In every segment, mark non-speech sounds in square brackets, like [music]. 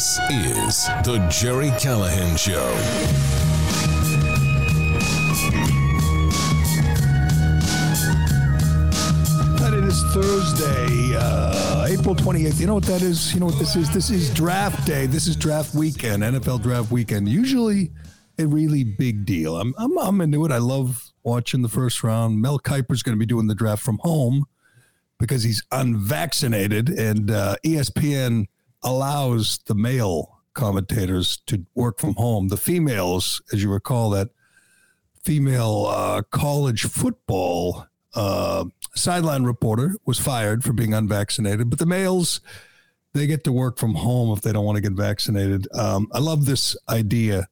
This is The Gerry Callahan Show. And it is Thursday, uh, April 28th. You know what that is? You know what this is? This is draft day. This is draft weekend, NFL draft weekend. Usually a really big deal. I'm, I'm, I'm into it. I love watching the first round. Mel Kiper's going to be doing the draft from home because he's unvaccinated, and uh, ESPN allows the male commentators to work from home. The females, as you recall, that female uh, college football uh, sideline reporter was fired for being unvaccinated, but the males they get to work from home if they don't want to get vaccinated. Um, I love this idea.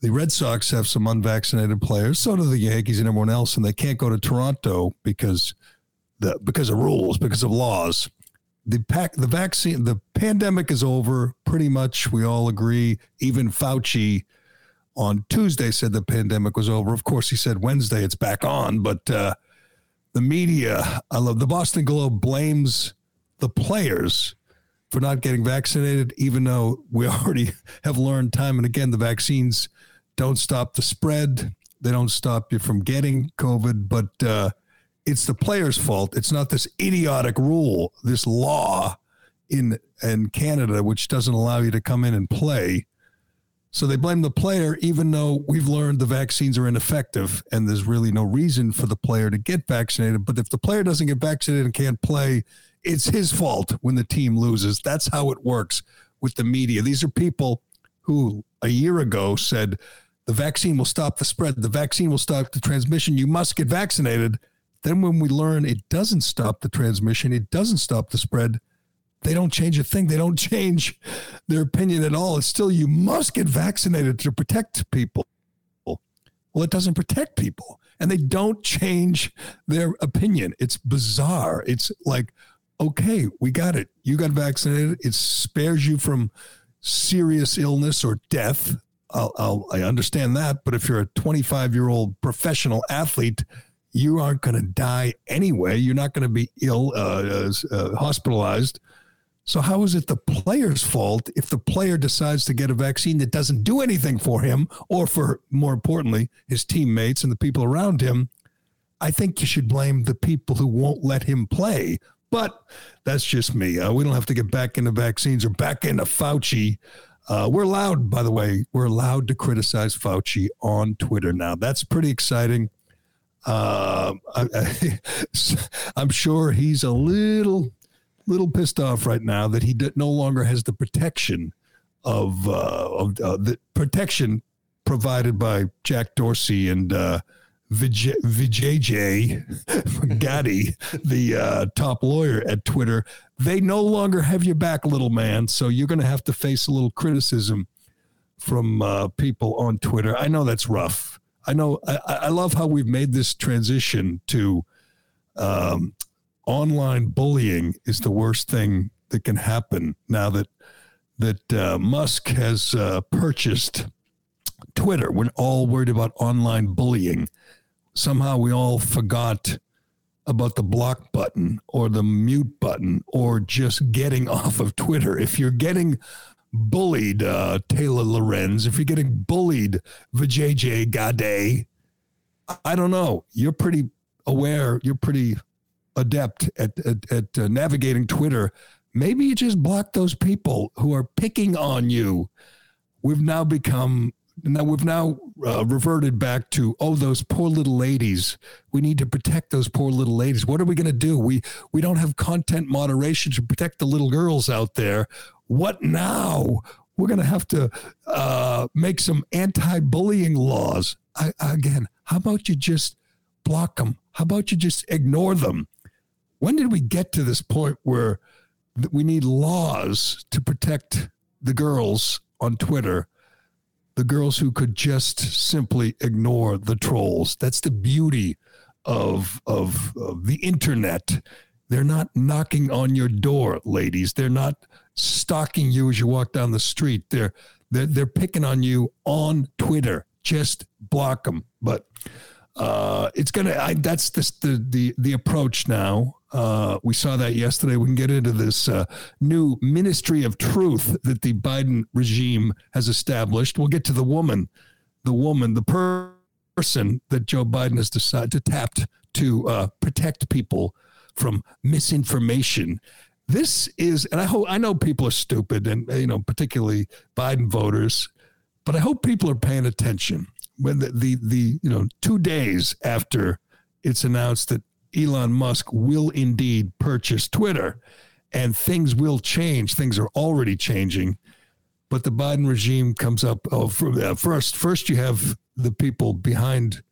The Red Sox have some unvaccinated players, so do the Yankees and everyone else, and they can't go to Toronto because the because of rules, because of laws. The pack, the vaccine, the pandemic is over. Pretty much, we all agree. Even Fauci on Tuesday said the pandemic was over. Of course, he said Wednesday it's back on, but uh, the media, I love the Boston Globe blames the players for not getting vaccinated, even though we [laughs] already have learned time and again the vaccines don't stop the spread. They don't stop you from getting COVID, but uh, it's the player's fault. It's not this idiotic rule, this law in in Canada which doesn't allow you to come in and play. So they blame the player, even though we've learned the vaccines are ineffective and there's really no reason for the player to get vaccinated. But if the player doesn't get vaccinated and can't play, it's his fault when the team loses. That's how it works with the media. These are people who a year ago said the vaccine will stop the spread, the vaccine will stop the transmission. You must get vaccinated. Then, when we learn it doesn't stop the transmission, it doesn't stop the spread, they don't change a thing. They don't [laughs] change their opinion at all. It's still, you must get vaccinated to protect people. Well, it doesn't protect people. And they don't change their opinion. It's bizarre. It's like, okay, we got it. You got vaccinated. It spares you from serious illness or death. I'll, I'll, i understand that. But if you're a 25 year old professional athlete, you aren't going to die anyway. You're not going to be ill, uh, uh, hospitalized. So, how is it the player's fault if the player decides to get a vaccine that doesn't do anything for him or for, more importantly, his teammates and the people around him? I think you should blame the people who won't let him play. But that's just me. Uh, we don't have to get back into vaccines or back into Fauci. Uh, we're allowed, by the way, we're allowed to criticize Fauci on Twitter now. That's pretty exciting. Uh, I, am [laughs] sure he's a little little pissed off right now that he no longer has the protection of, uh, of uh, the protection provided by Jack Dorsey and uh, Vijay, [laughs] Vijay Gadde, the uh, top lawyer at Twitter. They no longer have your back, little man. So you're going to have to face a little criticism from uh, people on Twitter. I know that's rough. I know. I, I love how we've made this transition to um, online bullying is the worst thing that can happen now that that uh, Musk has uh, purchased Twitter. We're all worried about online bullying. Somehow we all forgot about the block button or the mute button or just getting [laughs] off of Twitter. If you're getting bullied, uh, Taylor Lorenz, if you're getting bullied, Vijay Gadde, I don't know. You're pretty aware. You're pretty adept at at, at uh, navigating Twitter, maybe you just block those people who are picking on you. We've now become now we've now uh, reverted back to oh those poor little ladies we need to protect those poor little ladies what are we going to do we we don't have content moderation to protect the little girls out there what now we're going to have to uh, make some anti-bullying laws I, again how about you just block them how about you just ignore them when did we get to this point where we need laws to protect the girls on twitter the girls who could just simply ignore the trolls. That's the beauty of, of, of the internet. They're not knocking on your door, ladies. They're not stalking you as you walk down the street. They're they're, they're picking on you on Twitter. Just block them. But uh, it's gonna. That's the, the the the approach now. Uh, we saw that yesterday. We can get into this uh, new ministry of truth that the Biden regime has established. We'll get to the woman, the woman, the per- person that Joe Biden has decided to tap to uh, protect people from misinformation. This is, and I hope I know people are stupid, and you know, particularly Biden voters, but I hope people are paying attention when the the, the you know two days after it's announced that Elon Musk will indeed purchase Twitter and things will change. Things are already changing. But the Biden regime comes up. Oh, uh, first, first you have the people behind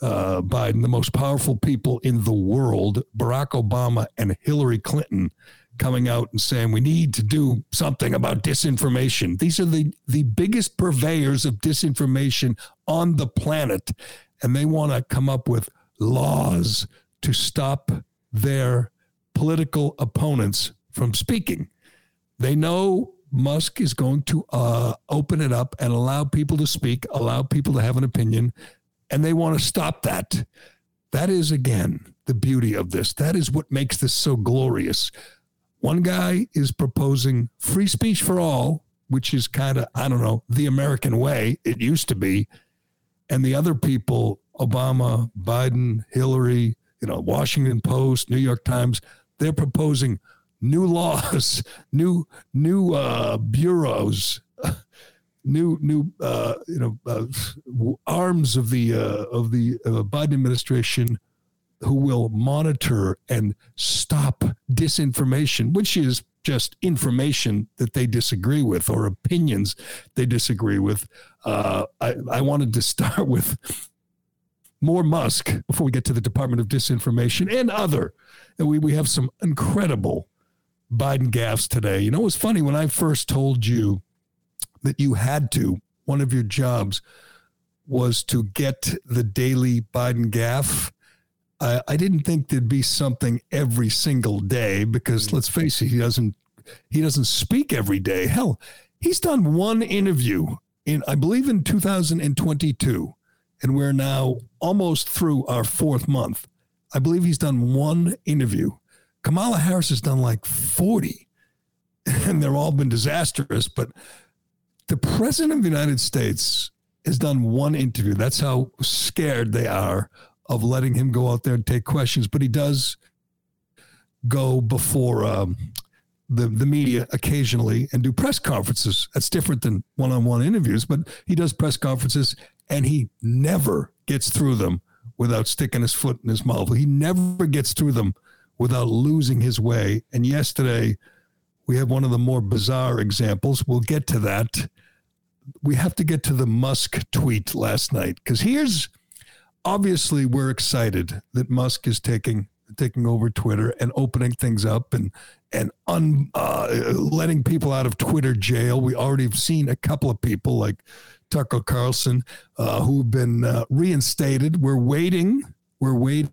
uh, Biden, the most powerful people in the world, Barack Obama and Hillary Clinton, coming out and saying we need to do something about disinformation. These are the the biggest purveyors of disinformation on the planet, and they want to come up with laws to stop their political opponents from speaking. They know Musk is going to uh, open it up and allow people to speak, allow people to have an opinion, and they want to stop that. That is, again, the beauty of this. That is what makes this so glorious. One guy is proposing free speech for all, which is kind of, I don't know, the American way. It used to be. And the other people, Obama, Biden, Hillary, you know, Washington Post, New York Times, they're proposing new [laughs] laws, new new uh, bureaus, [laughs] new new uh, you know uh, arms of the uh, of the uh, Biden administration who will monitor and stop disinformation, which is just information that they disagree with or opinions they disagree with. Uh, I, I wanted to [laughs] start with more Musk before we get to the Department of Disinformation and other. And we, we have some incredible Biden gaffes today. You know, it was funny when I first told you that you had to, one of your jobs was to get the daily Biden gaffe. I, I didn't think there'd be something every single day because mm. let's face it, he doesn't he doesn't speak every day. Hell, he's done one interview in I believe in 2022 and we're now almost through our fourth month. I believe he's done one interview. Kamala Harris has done like 40, [laughs] and they've all been disastrous. But the president of the United States has done one interview. That's how scared they are of letting him go out there and take questions. But he does go before um, the, the media occasionally and do press conferences. That's different than one on one interviews, but he does press conferences and he never gets through them without sticking his foot in his mouth. He never gets through them without losing his way. And yesterday, we have one of the more bizarre examples. We'll get to that. We have to get to the Musk tweet last night because here's obviously we're excited that Musk is taking taking over Twitter and opening things up and and un, uh, letting people out of Twitter jail. We already have seen a couple of people like Tucker Carlson, uh, who've been uh, reinstated. We're waiting. We're waiting.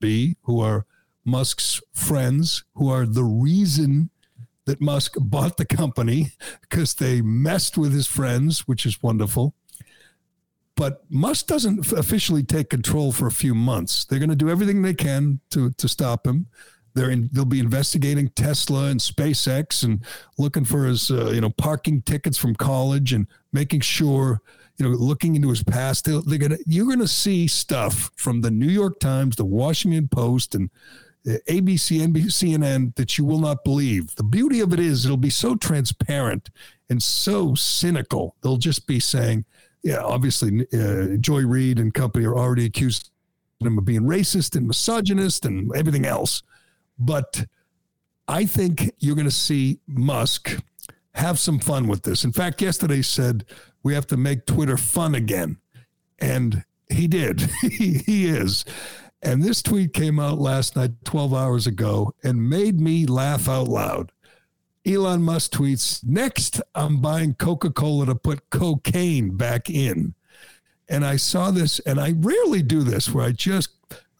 Be who are Musk's friends, who are the reason that Musk bought the company because they messed with his friends, which is wonderful. But Musk doesn't officially take control for a few months. They're going to do everything they can to to stop him. They're in, they'll be investigating Tesla and SpaceX and looking for his uh, you know parking tickets from college and making sure you know, looking into his past. They're, they're gonna you're gonna see stuff from the New York Times, the Washington Post, and uh, ABC, NBC, CNN that you will not believe. The beauty of it is it'll be so transparent and so cynical. They'll just be saying, yeah, obviously, uh, Joy Reid and company are already accused him of being racist and misogynist and everything else. But I think you're going to see Musk have some fun with this. In fact, yesterday said we have to make Twitter fun again. And he did. [laughs] he, he is. And this tweet came out last night, 12 hours ago, and made me laugh out loud. Elon Musk tweets, Next, I'm buying Coca Cola to put cocaine back in. And I saw this, and I rarely do this where I just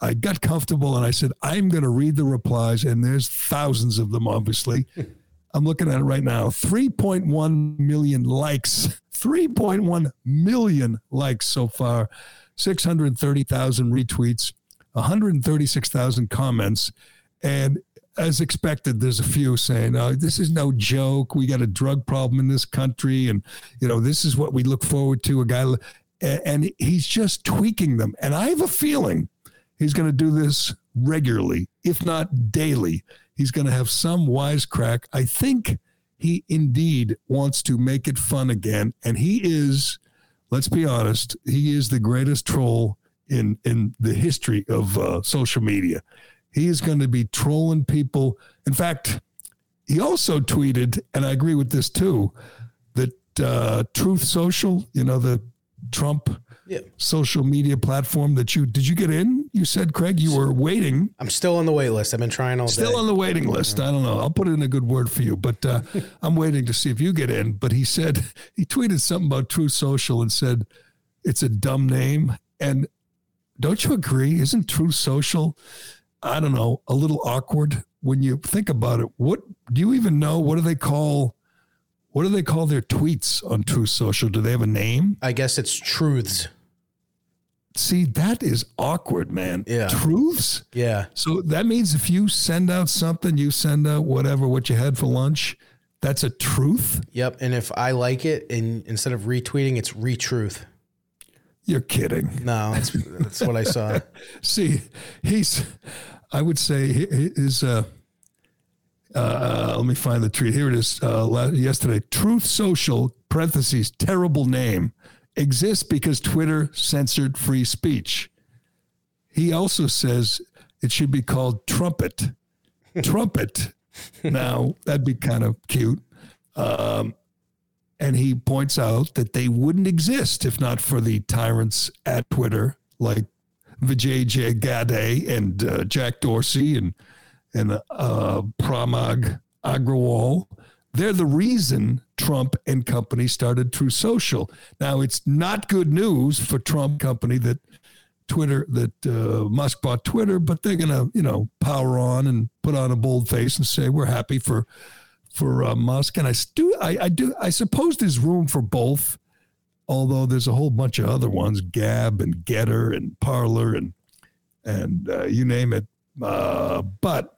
I got comfortable and I said, I'm going to read the replies, and there's thousands of them, obviously. [laughs] I'm looking at it right now 3.1 million likes, 3.1 million likes so far, 630,000 retweets, 136,000 comments. And as expected, there's a few saying, oh, this is no joke. We got a drug problem in this country. And, you know, this is what we look forward to. A guy, and he's just tweaking them. And I have a feeling he's going to do this regularly, if not daily. He's going to have some wisecrack. I think he indeed wants to make it fun again. And he is, let's be honest, he is the greatest troll in, in the history of uh, social media. He is going to be trolling people. In fact, he also tweeted, and I agree with this too, that uh, Truth Social, you know, the Trump yeah. social media platform that you did you get in? You said Craig you were waiting. I'm still on the wait list. I've been trying all still day. on the waiting list. I don't know. I'll put in a good word for you, but uh, [laughs] I'm waiting to see if you get in. But he said [laughs] he tweeted something about Truth Social and said it's a dumb name. And don't you agree? Isn't Truth Social? I don't know, a little awkward when you think about it. What do you even know? What do they call? What do they call their tweets on True Social? Do they have a name? I guess it's truths. See, that is awkward, man. Yeah. Truths? Yeah. So that means if you send out something, you send out whatever, what you had for lunch, that's a truth? Yep. And if I like it, and instead of retweeting, it's retruth. You're kidding. No, that's, that's what I saw. [laughs] See, he's, I would say his, uh, uh, let me find the tweet. Here it is. Uh, yesterday, Truth Social parentheses terrible name exists because Twitter censored free speech. He also says it should be called Trumpet. Trumpet. [laughs] Now that'd be kind of cute. Um, and he points out that they wouldn't exist if not for the tyrants at Twitter like Vijay J. Gadde and uh, Jack Dorsey and and uh, Parag Agrawal. They're the reason Trump and company started Truth Social. Now, it's not good news for Trump company that Twitter, that uh, Musk bought Twitter, but they're to, you know, power on and put on a bold face and say we're happy for for uh, Musk. And I do, I, I do, I suppose there's room for both, although there's a whole bunch of other ones, Gab and Gettr and Parler and and uh, you name it. Uh, but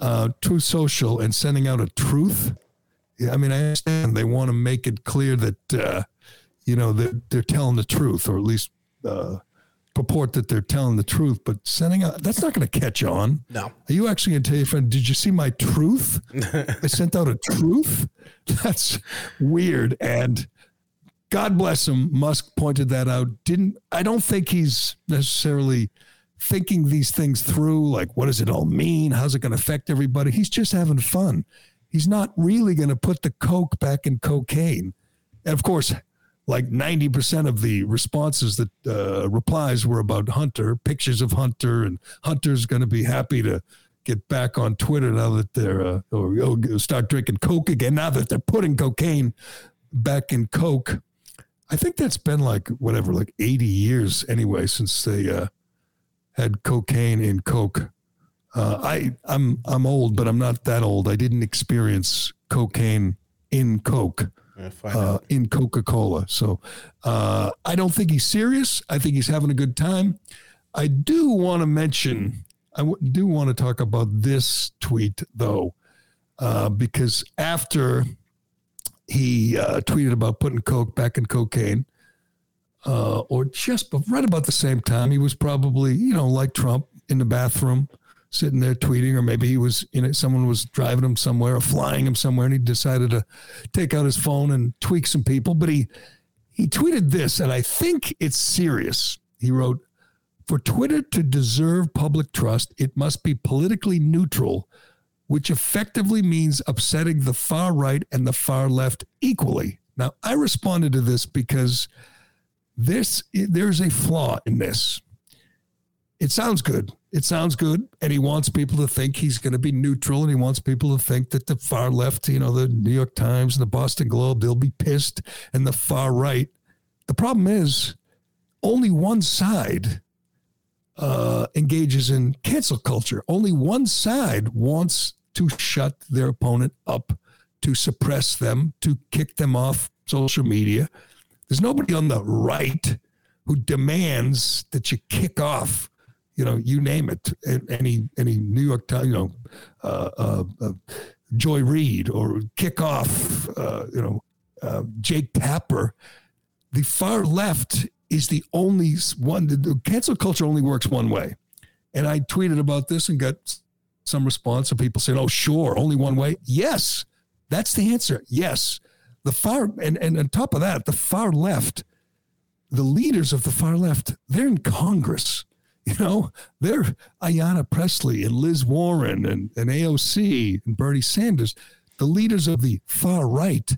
uh, Truth Social and sending out a truth. I mean, I understand they want to make it clear that uh, you know that they're telling the truth, or at least uh, purport that they're telling the truth. But sending out that's not going to catch on. No. Are you actually going to tell your friend? Did you see my truth? [laughs] I sent out a truth. [laughs] That's weird. And God bless him. Musk pointed that out. Didn't I? Don't think he's necessarily thinking these things through like what does it all mean how's it going to affect everybody he's just having fun he's not really going to put the coke back in cocaine and of course like 90% of the responses that uh, replies were about hunter pictures of hunter and hunter's going to be happy to get back on twitter now that they're uh, or, or start drinking coke again now that they're putting cocaine back in coke i think that's been like whatever like 80 years anyway since they uh, had cocaine in Coke. Uh, I I'm I'm old, but I'm not that old. I didn't experience cocaine in Coke, uh, in Coca Cola. So uh, I don't think he's serious. I think he's having a good time. I do want to mention. I w- do want to talk about this tweet though, uh, because after he uh, tweeted about putting coke back in cocaine, uh, or just right about the same time. He was probably, you know, like Trump in the bathroom, sitting there tweeting, or maybe he was, you know, someone was driving him somewhere or flying him somewhere, and he decided to take out his phone and tweak some people. But he he tweeted this, and I think it's serious. He wrote, "For Twitter to deserve public trust, it must be politically neutral." Which effectively means upsetting the far right and the far left equally. Now, I responded to this because this there's a flaw in this. It sounds good. It sounds good, and he wants people to think he's going to be neutral, and he wants people to think that the far left, you know, the New York Times and the Boston Globe, they'll be pissed, and the far right. The problem is, only one side uh, engages in cancel culture. Only one side wants to shut their opponent up, to suppress them, to kick them off social media there's nobody on the right who demands that you kick off, you know, you name it, any any New York Times, you know, uh, uh, uh, Joy Reid or kick off, uh, you know, uh, Jake Tapper. The far left is the only one. The cancel culture only works one way, and I tweeted about this and got some response of people saying, "Oh, sure, only one way." Yes, that's the answer. Yes, the far and, and on top of that, the far left, the leaders of the far left, they're in Congress. [laughs] You know, they're Ayanna Pressley and Liz Warren and, and AOC and Bernie Sanders. The leaders of the far right,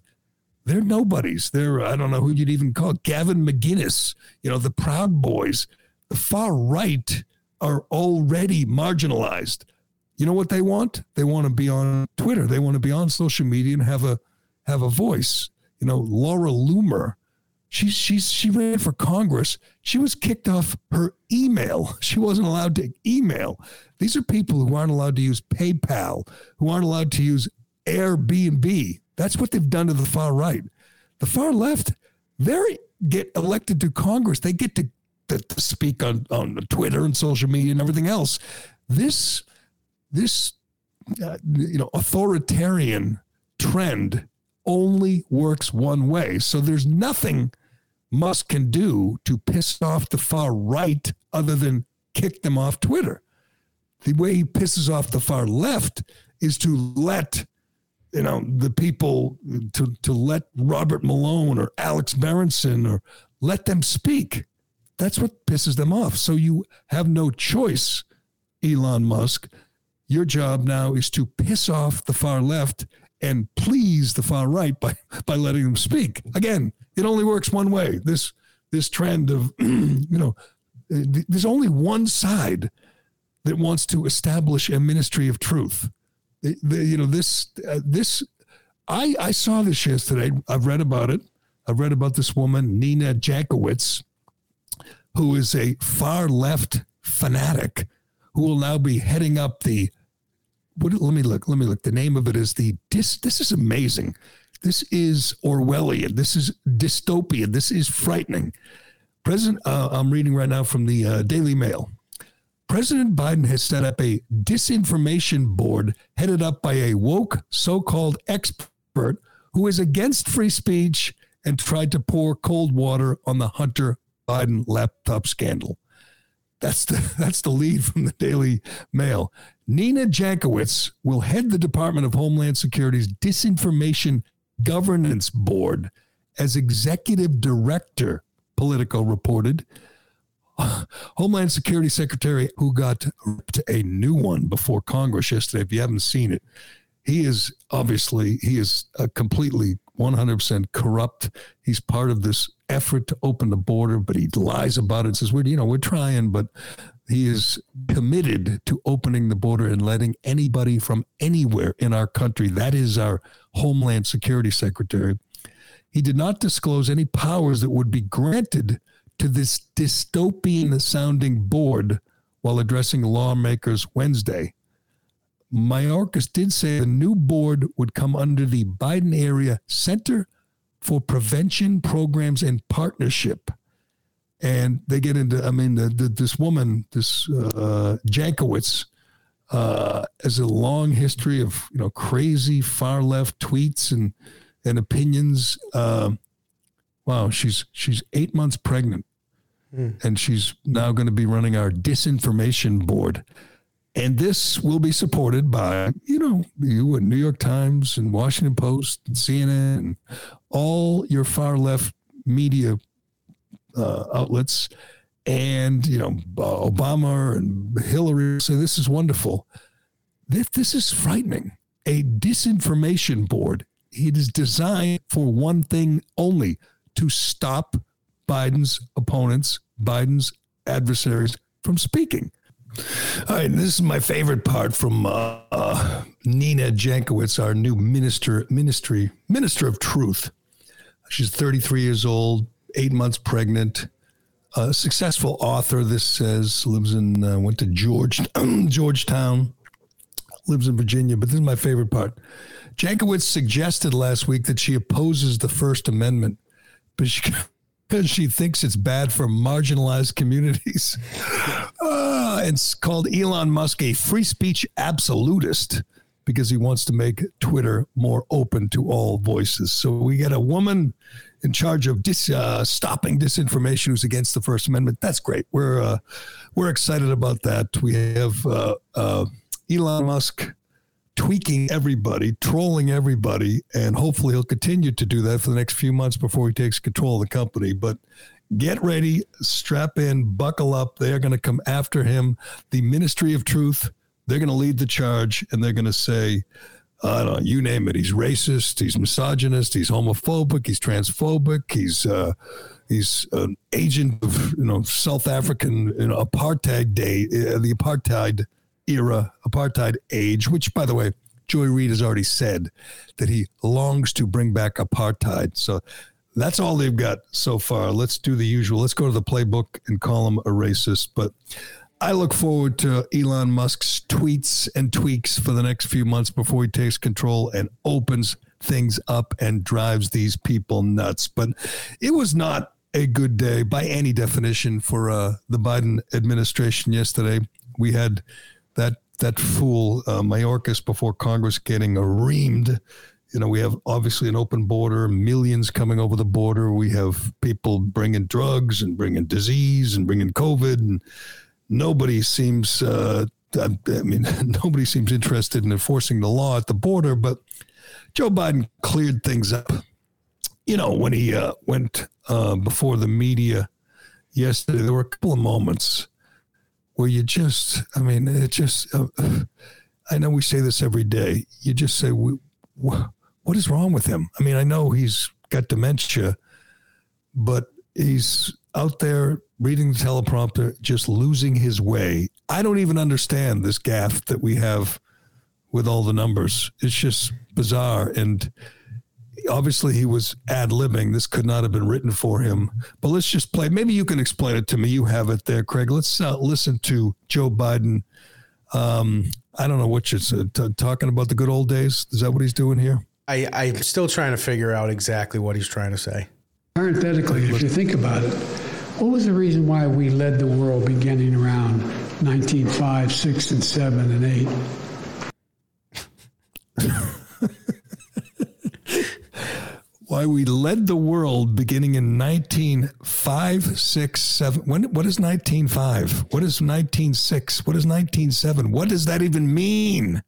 they're nobodies. They're, I don't know who you'd even call Gavin McInnes, you know, the Proud Boys. The far right are already marginalized. You know what they want? They want to be on Twitter. They want to be on social media and have a have a voice. You know, Laura Loomer, she's she's she ran for Congress. She was kicked off her email. [laughs] She wasn't allowed to email. These are people who aren't allowed to use PayPal, who aren't allowed to use Airbnb. That's what they've done to the far right. The far left, they get elected to Congress. They get to, to, to speak on, on Twitter and social media and everything else. This this uh, you know authoritarian trend only works one way. So there's nothing Musk can do to piss off the far right other than kick them off Twitter. The way he pisses off the far left is to let you know the people to to let Robert Malone or Alex Berenson or let them speak. That's what pisses them off. So you have no choice, Elon Musk. Your job now is to piss off the far left and please the far right by by letting them speak. Again, it only works one way. This this trend of [clears throat] you know, there's only one side that wants to establish a ministry of truth. The, the, you know this uh, this I I saw this yesterday. I've read about it. I've read about this woman Nina Jankowicz, who is a far left fanatic who will now be heading up the what, let me look. Let me look. The name of it is the dis. This is amazing. This is Orwellian. This is dystopian. This is frightening. President, uh, I'm reading right now from the uh, Daily Mail. President Biden has set up a disinformation board headed up by a woke so called expert who is against free speech and tried to pour cold water on the Hunter Biden laptop scandal. That's the [laughs] that's the lead from the Daily Mail. Nina Jankowicz will head the Department of Homeland Security's Disinformation Governance Board as executive director. Politico reported. [sighs] Homeland Security Secretary, who got a new one before Congress yesterday. If you haven't seen it, he is obviously he is a completely 100% corrupt. He's part of this effort to open the border, but he lies about it. Says we're you know we're trying, but he is committed to opening the border and letting anybody from anywhere in our country. That is our Homeland Security Secretary. He did not disclose any powers that would be granted to this dystopian sounding board while addressing lawmakers Wednesday. Mayorkas did say the new board would come under the Biden area Center for Prevention Programs and Partnership. And they get into, I mean, the, the, this woman, this uh, Jankowicz, uh, has a long history of, you know, crazy far left tweets and, and opinions. Uh, Wow, she's she's eight months pregnant, and she's now going to be running our disinformation board. And this will be supported by, you know, you and New York Times and Washington Post and CNN and all your far left media uh, outlets and, you know, Obama and Hillary. So this is wonderful. This, this is frightening. A disinformation board. It is designed for one thing only to stop Biden's opponents, Biden's adversaries from speaking. All right, this is my favorite part from uh, uh, Nina Jankowicz, our new minister, ministry minister of truth. She's 33 years old, eight months pregnant, a successful author. This says lives in uh, went to George [clears throat] Georgetown, lives in Virginia. But this is my favorite part. Jankowicz suggested last week that she opposes the First Amendment, but she [laughs] because she thinks it's bad for marginalized communities. Uh, [laughs] it's called Elon Musk a free speech absolutist because he wants to make Twitter more open to all voices. So we get a woman in charge of dis, uh, stopping disinformation who's against the First Amendment. That's great. We're uh, we're excited about that. We have uh, uh, Elon Musk tweaking everybody, trolling everybody, and hopefully he'll continue to do that for the next few months before he takes control of the company. But get ready, strap in, buckle up. They are going to come after him. The Ministry of Truth, they're going to lead the charge and they're going to say, I don't know, you name it. He's racist. He's misogynist. He's homophobic. He's transphobic. He's uh, he's an agent of you know South African you know, apartheid day, uh, the apartheid era, apartheid age, which, by the way, Joy Reid has already said that he longs to bring back apartheid. So that's all they've got so far. Let's do the usual. Let's go to the playbook and call him a racist. But I look forward to Elon Musk's tweets and tweaks for the next few months before he takes control and opens things up and drives these people nuts. But it was not a good day by any definition for uh, the Biden administration yesterday. We had that that fool uh, Mayorkas before Congress getting reamed. You know, we have obviously an open border, millions coming over the border. We have people bringing drugs and bringing disease and bringing COVID, and nobody seems. Uh, I mean, [laughs] nobody seems interested in enforcing the law at the border. But Joe Biden cleared things up. You know, when he uh, went uh, before the media yesterday, there were a couple of moments where you just, I mean, it just, uh, [sighs] I know we say this every day. You just say, what is wrong with him? I mean, I know he's got dementia, but he's out there reading the teleprompter, just losing his way. I don't even understand this gaffe that we have with all the numbers. It's just bizarre. And, obviously he was ad libbing. This could not have been written for him. But let's just play. Maybe you can explain it to me. You have it there, Craig. Let's uh, listen to Joe Biden. Um, I don't know what you're uh, t- talking about the good old days. Is that what he's doing here? I, I'm still trying to figure out exactly what he's trying to say. Parenthetically, if you think about it, what was the reason why we led the world beginning around 1905, 6, and 7, and 8? [laughs] why we led the world beginning in 1957. When, what is 195? What is 196? What is 197? What does that even mean?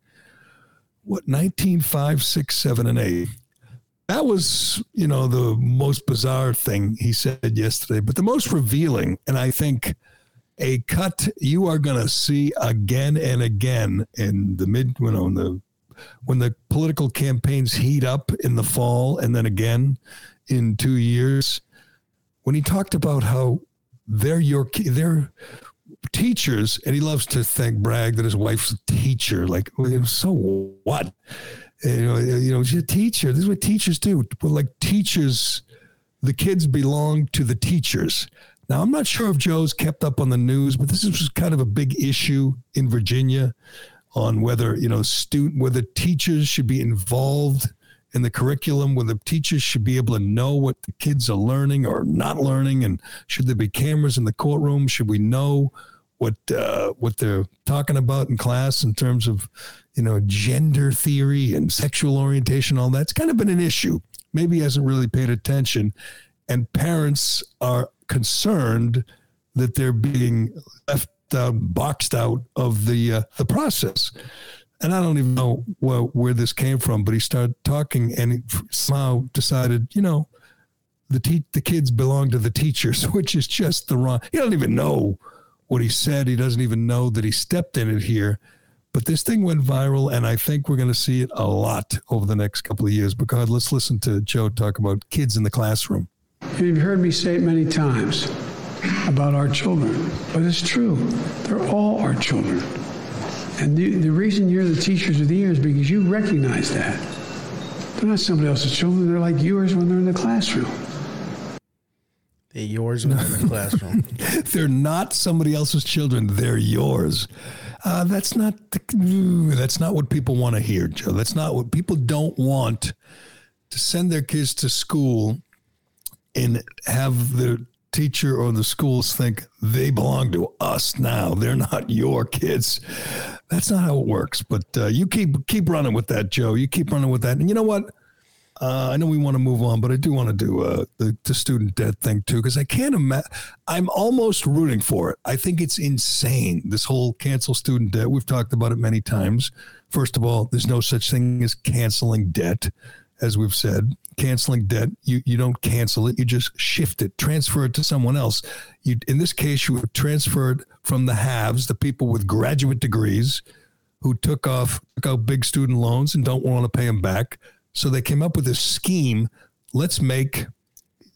What 195, 6, 7, and 8? That was, you know, the most bizarre thing he said yesterday, but the most revealing, and I think a cut you are going to see again and again in the mid, you know, the when the political campaigns heat up in the fall and then again in two years, when he talked about how they're your they're teachers, and he loves to thank brag that his wife's a teacher. Like, so what? You know, you know, she's a teacher. This is what teachers do. Well, like teachers, the kids belong to the teachers. Now, I'm not sure if Joe's kept up on the news, but this is kind of a big issue in Virginia on whether you know student whether teachers should be involved in the curriculum whether teachers should be able to know what the kids are learning or not learning and should there be cameras in the courtroom should we know what uh, what they're talking about in class in terms of you know gender theory and sexual orientation all that's kind of been an issue maybe he hasn't really paid attention and parents are concerned that they're being left uh, boxed out of the uh, the process. And I don't even know where, where this came from, but he started talking and somehow decided, you know, the te- the kids belong to the teachers, [laughs] which is just the wrong. He don't even know what he said. He doesn't even know that he stepped in it here. But this thing went viral, and I think we're going to see it a lot over the next couple of years. Because let's listen to Joe talk about kids in the classroom. You've heard me say it many times about our children, but it's true. They're all our children. And the, the reason you're the teachers of the year is because you recognize that. They're not somebody else's children, they're like yours when they're in the classroom. They're yours when in the [laughs] classroom. they're not somebody else's children, they're yours. Uh, that's not the, that's not what people want to hear, Joe. That's not what people don't want to send their kids to school and have the teacher or the schools think they belong to us now. They're not your kids. That's not how it works. But uh, you keep keep running with that, Joe. You keep running with that. And you know what? Uh, I know we want to move on, but I do want to do uh, the, the student debt thing too, because I can't imagine. I'm almost rooting for it. I think it's insane, this whole cancel student debt. We've talked about it many times. First of all, there's no such thing as canceling debt as we've said, canceling debt, you, you don't cancel it, you just shift it, transfer it to someone else. You, in this case, you have transferred from the haves, the people with graduate degrees who took off took out big student loans and don't want to pay them back. So they came up with this scheme. Let's make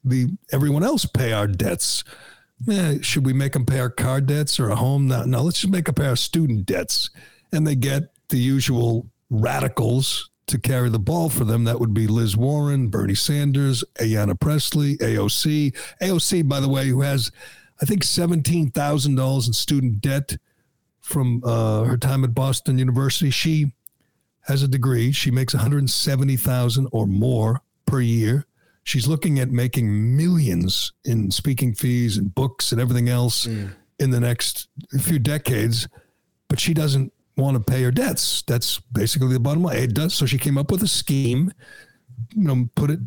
the everyone else pay our debts. Eh, should we make them pay our car debts or a home? No, no, let's just make them pay our student debts. And they get the usual radicals to carry the ball for them. That would be Liz Warren, Bernie Sanders, Ayanna Pressley, AOC. AOC, by the way, who has, I think, $17,000 in student debt from uh, her time at Boston University. She has a degree. She makes 170,000 or more per year. She's looking at making millions in speaking fees and books and everything else mm. in the next few decades, but she doesn't want to pay her debts. That's basically the bottom line. It does. So she came up with a scheme, you know, put it,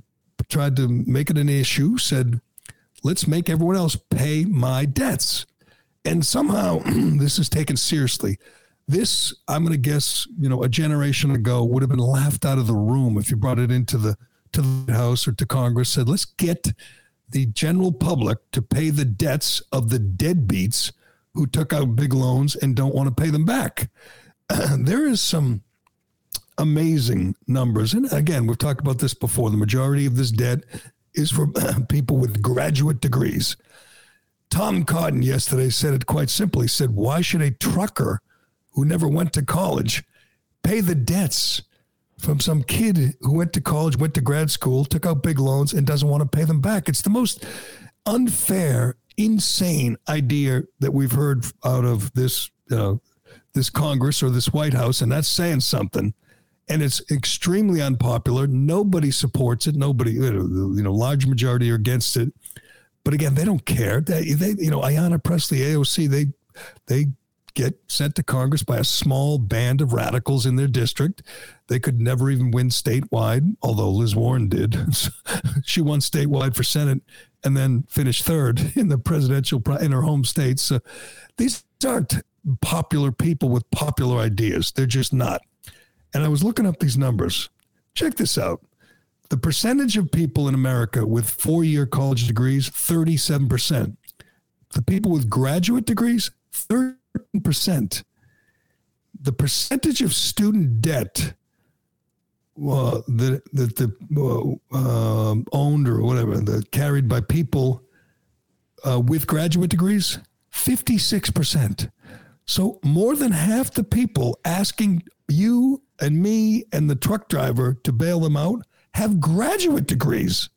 tried to make it an issue, said, let's make everyone else pay my debts. And somehow [clears throat] this is taken seriously. This, I'm going to guess, you know, a generation ago would have been laughed out of the room if you brought it into the to the House or to Congress, said, let's get the general public to pay the debts of the deadbeats who took out big loans and don't want to pay them back. [clears throat] there is some amazing numbers. And again, we've talked about this before. The majority of this debt is for [clears throat] people with graduate degrees. Tom Cotton yesterday said it quite simply. Said, Why should a trucker who never went to college pay the debts from some kid who went to college, went to grad school, took out big loans, and doesn't want to pay them back? It's the most unfair insane idea that we've heard out of this uh, this Congress or this White House, and that's saying something. And it's extremely unpopular. Nobody supports it. Nobody, you know, large majority are against it. But again, they don't care. They, they you know, Ayanna Pressley, AOC, they they get sent to Congress by a small band of radicals in their district. They could never even win statewide, although Liz Warren did. [laughs] she won statewide for Senate and then finished third in the presidential in her home state. So these aren't popular people with popular ideas. They're just not. And I was looking up these numbers. Check this out. The percentage of people in America with four year college degrees, 37%. The people with graduate degrees, 13%. The percentage of student debt uh, that that the uh, um, owned or whatever that carried by people uh, with graduate degrees, fifty six percent. So more than half the people asking you and me and the truck driver to bail them out have graduate degrees.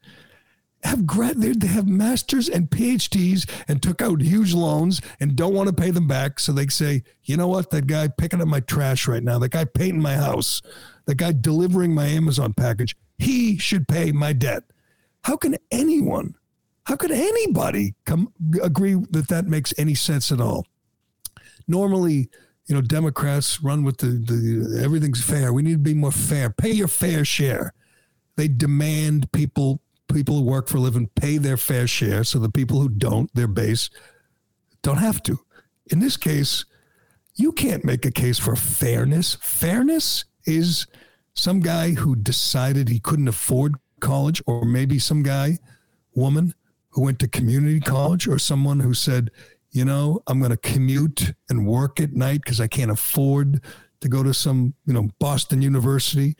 Have grad they have masters and PhDs and took out huge loans and don't want to pay them back. So they say, you know what, that guy picking up my trash right now, that guy painting my house, that guy delivering my Amazon package, he should pay my debt. How can anyone, how could anybody come agree that that makes any sense at all? Normally, you know, Democrats run with the, the everything's fair. We need to be more fair. Pay your fair share. They demand people people who work for a living pay their fair share so the people who don't, their base, don't have to. In this case, you can't make a case for fairness. Fairness is some guy who decided he couldn't afford college, or maybe some guy, woman who went to community college, or someone who said, you know, I'm going to commute and work at night because I can't afford to go to some, you know, Boston University.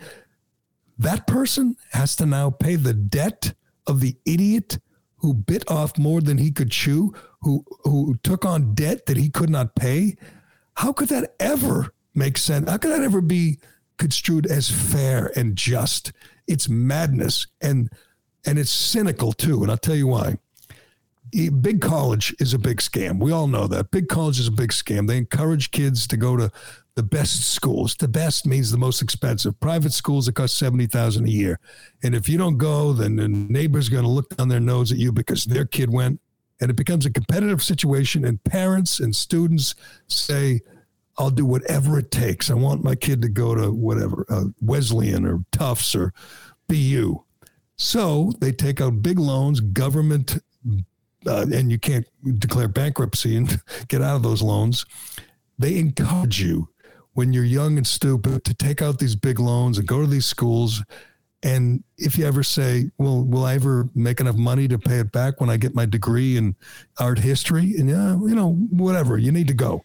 That person has to now pay the debt of the idiot who bit off more than he could chew, who who took on debt that he could not pay. How could that ever make sense? How could that ever be construed as fair and just? It's madness and and it's cynical too. And I'll tell you why big college is a big scam. We all know that. Big college is a big scam. They encourage kids to go to the best schools. The best means the most expensive. Private schools that cost seventy thousand a year, and if you don't go, then the neighbor's going to look down their nose at you because their kid went, and it becomes a competitive situation. And parents and students say, "I'll do whatever it takes. I want my kid to go to whatever uh, Wesleyan or Tufts or BU." So they take out big loans, government uh, and you can't declare bankruptcy and [laughs] get out of those loans. They encourage you when you're young and stupid to take out these big loans and go to these schools. And if you ever say, "Well, will I ever make enough money to pay it back when I get my degree in art history?" and yeah, you know, whatever, you need to go.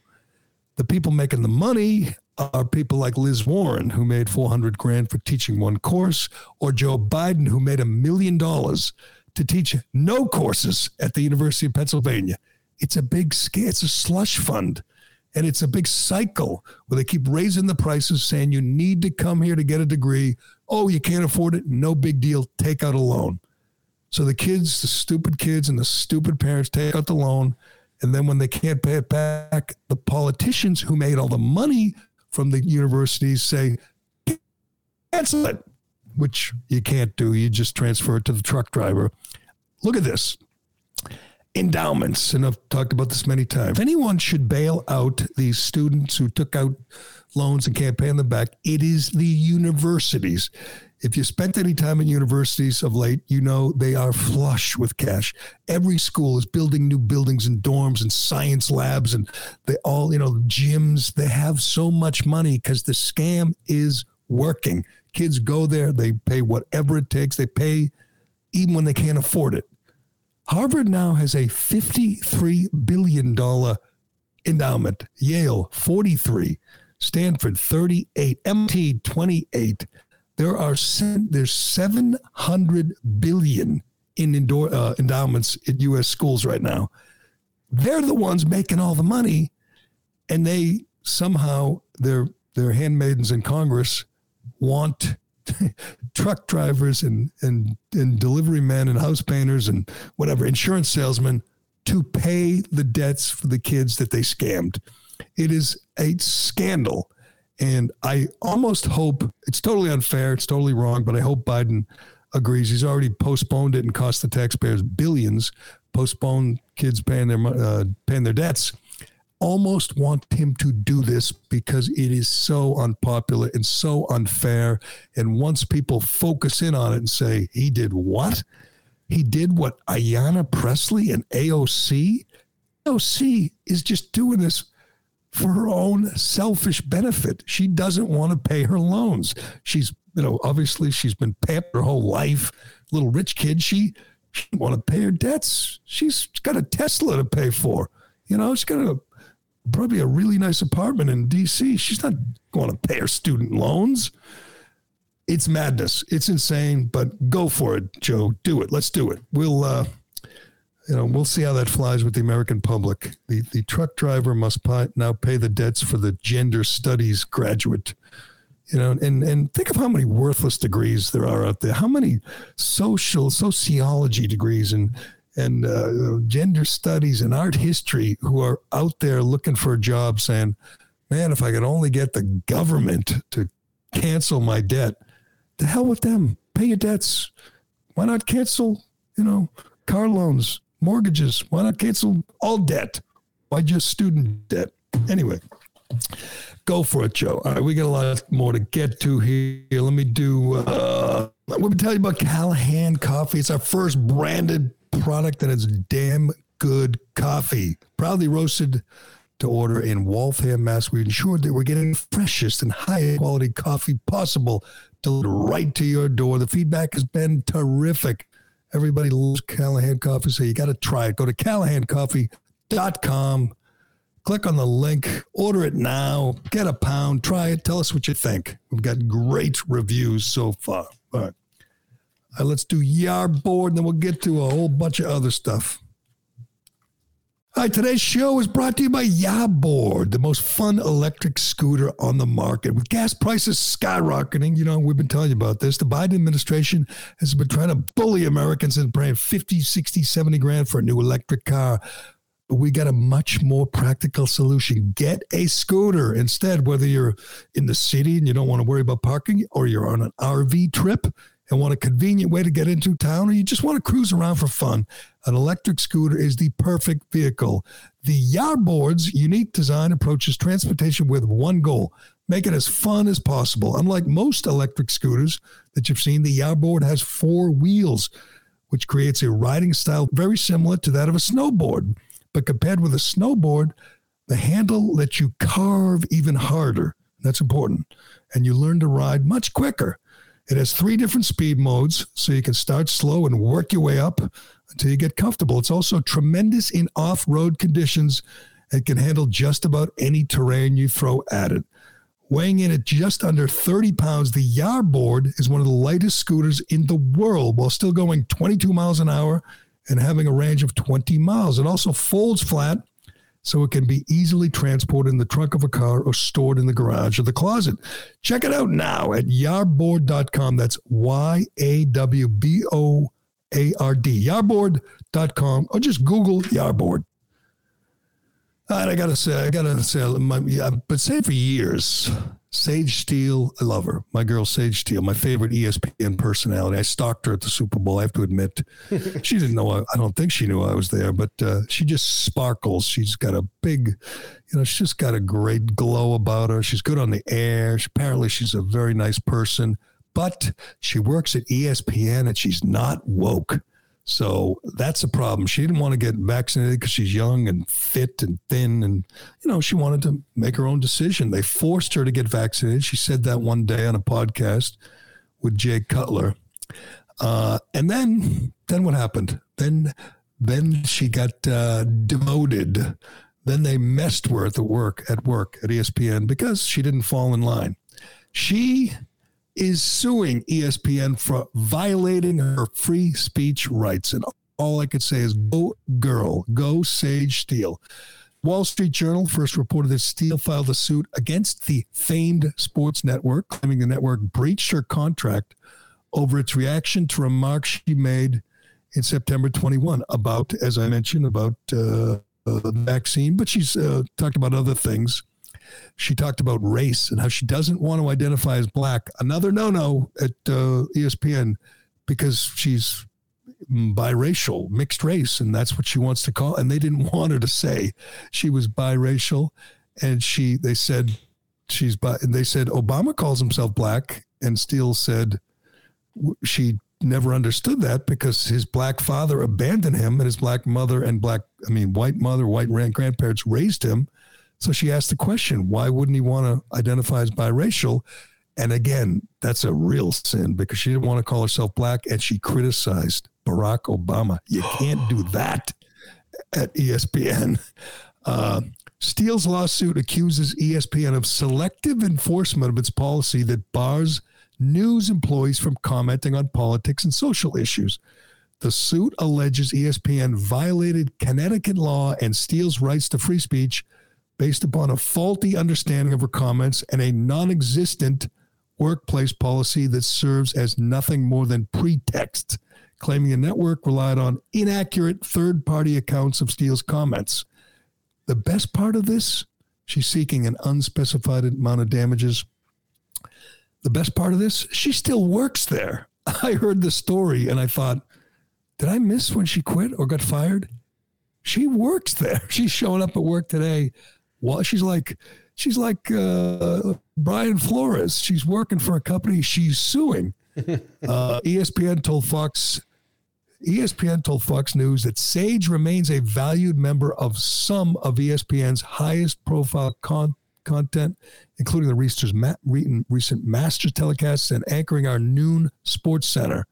The people making the money are people like Liz Warren, who made 400 grand for teaching one course, or Joe Biden, who made a million dollars to teach no courses at the University of Pennsylvania. It's a big scam. It's a slush fund. And it's a big cycle where they keep raising the prices, saying you need to come here to get a degree. Oh, you can't afford it? No big deal. Take out a loan. So the kids, the stupid kids and the stupid parents take out the loan. And then when they can't pay it back, the politicians who made all the money from the universities say, cancel it which you can't do. You just transfer it to the truck driver. Look at this endowments, and I've talked about this many times. If anyone should bail out these students who took out loans and can't pay them back, it is the universities. If you spent any time in universities of late, you know they are flush with cash. Every school is building new buildings and dorms and science labs, and they all, you know, gyms. They have so much money because the scam is working. Kids go there, they pay whatever it takes, they pay even when they can't afford it. Harvard now has a $53 billion endowment, Yale 43, Stanford 38, MIT 28. There are there's 700 billion in indoor, uh, endowments at U.S. schools right now. They're the ones making all the money, and they somehow they're they're handmaidens in Congress want [laughs] truck drivers and, and, and delivery men and house painters and whatever, insurance salesmen to pay the debts for the kids that they scammed. It is a scandal. And I almost hope it's totally unfair. It's totally wrong, but I hope Biden agrees. He's already postponed it and cost the taxpayers billions, postponed kids paying their, uh, paying their debts almost want him to do this because it is so unpopular and so unfair. And once people focus in on it and say, he did what? He did what Ayanna Pressley and AOC? AOC is just doing this for her own selfish benefit. She doesn't want to pay her loans. She's, you know, obviously she's been pampered her whole life, little rich kid. She, she want to pay her debts. She's got a Tesla to pay for. You know, she's got a probably a really nice apartment in DC. She's not going to pay her student loans. It's madness. It's insane, but go for it, Joe. Do it. Let's do it. We'll, uh, you know, we'll see how that flies with the American public. The the truck driver must pay, now pay the debts for the gender studies graduate. You know, and and think of how many worthless degrees there are out there. How many social sociology degrees and and uh, gender studies and art history who are out there looking for a job saying, man, if I could only get the government to cancel my debt, the hell with them. Pay your debts. Why not cancel, you know, car loans, mortgages? Why not cancel all debt? Why just student debt? Anyway, Go for it, Joe. All right, we got a lot more to get to here. Let me do. Uh, let me tell you about Callahan Coffee. It's our first branded product, and it's damn good coffee. Proudly roasted to order in Waltham, Mass. We ensured that we're getting freshest and highest quality coffee possible delivered right to your door. The feedback has been terrific. Everybody loves Callahan Coffee, so you got to try it. Go to callahancoffee.com Click on the link, order it now, get a pound, try it, tell us what you think. We've got great reviews so far. All right. Right let's do Yawboard, and then we'll get to a whole bunch of other stuff. All right, today's show is brought to you by Yawboard, the most fun electric scooter on the market. With gas prices skyrocketing, you know, we've been telling you about this. The Biden administration has been trying to bully Americans into paying 50, 60, 70 grand for a new electric car But we got a much more practical solution. Get a scooter instead, whether you're in the city and you don't want to worry about parking, or you're on an RV trip and want a convenient way to get into town, or you just want to cruise around for fun. An electric scooter is the perfect vehicle. The Yawboard's unique design approaches transportation with one goal make it as fun as possible. Unlike most electric scooters that you've seen, the Yawboard has four wheels, which creates a riding style very similar to that of a snowboard. But compared with a snowboard, the handle lets you carve even harder. That's important. And you learn to ride much quicker. It has three different speed modes, so you can start slow and work your way up until you get comfortable. It's also tremendous in off road conditions and can handle just about any terrain you throw at it. Weighing in at just under 30 pounds, the Yawboard is one of the lightest scooters in the world while still going 22 miles an hour and having a range of 20 miles. It also folds flat so it can be easily transported in the trunk of a car or stored in the garage or the closet. Check it out now at yawboard.com. That's Y A W B O A R D, yawboard.com, or just Google Yawboard. All right, I gotta say, I gotta say, my, I've saying for years, Sage Steele, I love her. My girl Sage Steele, my favorite ESPN personality. I stalked her at the Super Bowl. I have to admit, [laughs] she didn't know. I, I, don't think she knew I was there, but uh, she just sparkles. She's got a big, you know, she's just got a great glow about her. She's good on the air. She, apparently, she's a very nice person, but she works at ESPN and she's not woke. So that's a problem. She didn't want to get vaccinated because she's young and fit and thin. And, you know, she wanted to make her own decision. They forced her to get vaccinated. She said that one day on a podcast with Jay Cutler. Uh, and then, then what happened? Then, then she got uh, demoted. Then they messed with her at the work at work at ESPN because she didn't fall in line. She is suing ESPN for violating her free speech rights. And all I could say is go girl, go Sage Steele. Wall Street Journal first reported that Steele filed a suit against the famed sports network, claiming the network breached her contract over its reaction to remarks she made in September 21 about, as I mentioned, about uh, uh, the vaccine, but she's uh, talked about other things she talked about race and how she doesn't want to identify as black. Another no no at uh, ESPN because she's biracial, mixed race, and that's what she wants to call. And they didn't [laughs] want her to say she was biracial, and she they said she's bi. And they said Obama calls himself black, and Steele said she never understood that because his black father abandoned him, and his black mother and black I mean white mother, white grandparents raised him so she asked the question, why wouldn't he want to identify as biracial? And again, that's a real sin because she didn't want to call herself black and she criticized Barack Obama. You [gasps] can't do that at ESPN. Uh, Steele's lawsuit accuses ESPN of selective enforcement of its policy that bars news employees from commenting on politics and social issues. The suit alleges ESPN violated Connecticut law and Steele's rights to free speech based upon a faulty understanding of her comments and a non existent workplace policy that serves as nothing more than pretext, claiming the network relied on inaccurate third party accounts of Steele's comments. The best part of this, she's seeking an unspecified amount of damages. The best part of this, she still works there. [laughs] I heard the story and I thought, did I miss when she quit or got fired? She works there. [laughs] She's showing up at work today well, she's like, she's like uh, Brian Flores. She's working for a company she's suing. [laughs] Uh, ESPN told Fox ESPN told Fox News that Sage remains a valued member of some of ESPN's highest profile con- content, including the recent, recent Masters telecasts and anchoring our noon Sports Center.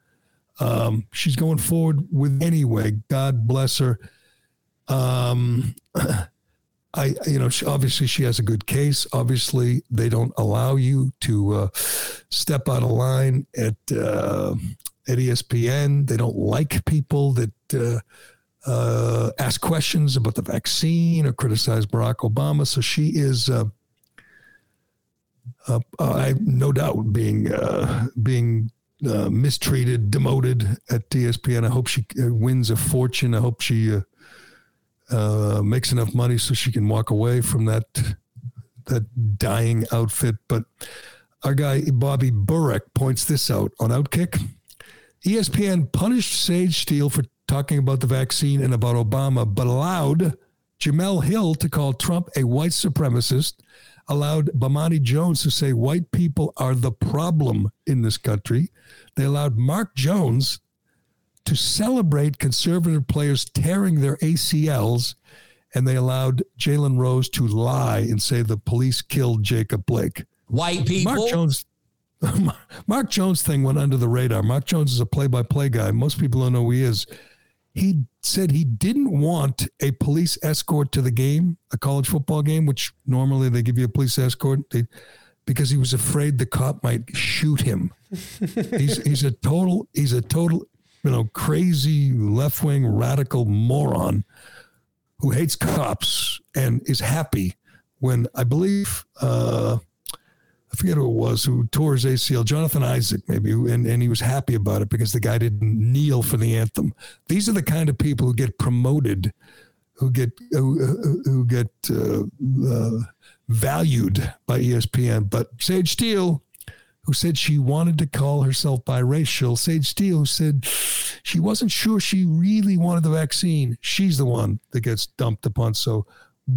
Um, she's going forward with anyway. God bless her. Um, [clears throat] I, you know, she, obviously she has a good case. Obviously, they don't allow you to uh, step out of line at uh, at ESPN. They don't like people that uh, uh, ask questions about the vaccine or criticize Barack Obama. So she is, uh, uh, I no doubt, being being mistreated, demoted at ESPN. I hope she wins a fortune. I hope she uh, makes enough money so she can walk away from that that dying outfit. But our guy Bobby Burack points this out on Outkick. ESPN punished Sage Steele for talking about the vaccine and about Obama, but allowed Jemele Hill to call Trump a white supremacist, allowed Bomani Jones to say white people are the problem in this country. They allowed Mark Jones to celebrate conservative players tearing their ACLs, and they allowed Jalen Rose to lie and say the police killed Jacob Blake. White people. Mark Jones. [laughs] Mark Jones thing went under the radar. Mark Jones is a play-by-play guy. Most people don't know who he is. He said he didn't want a police escort to the game, a college football game, which normally they give you a police escort, they, because he was afraid the cop might shoot him. [laughs] he's he's a total he's a total you know, crazy left wing radical moron who hates cops and is happy when I believe, uh, I forget who it was who tore his ACL, Jonathan Isaac, maybe, and, and he was happy about it because the guy didn't kneel for the anthem. These are the kind of people who get promoted, who get who, who get uh, uh, valued by ESPN. But Sage Steele, who said she wanted to call herself biracial. Sage Steele, who said she wasn't sure she really wanted the vaccine. She's the one that gets dumped upon. So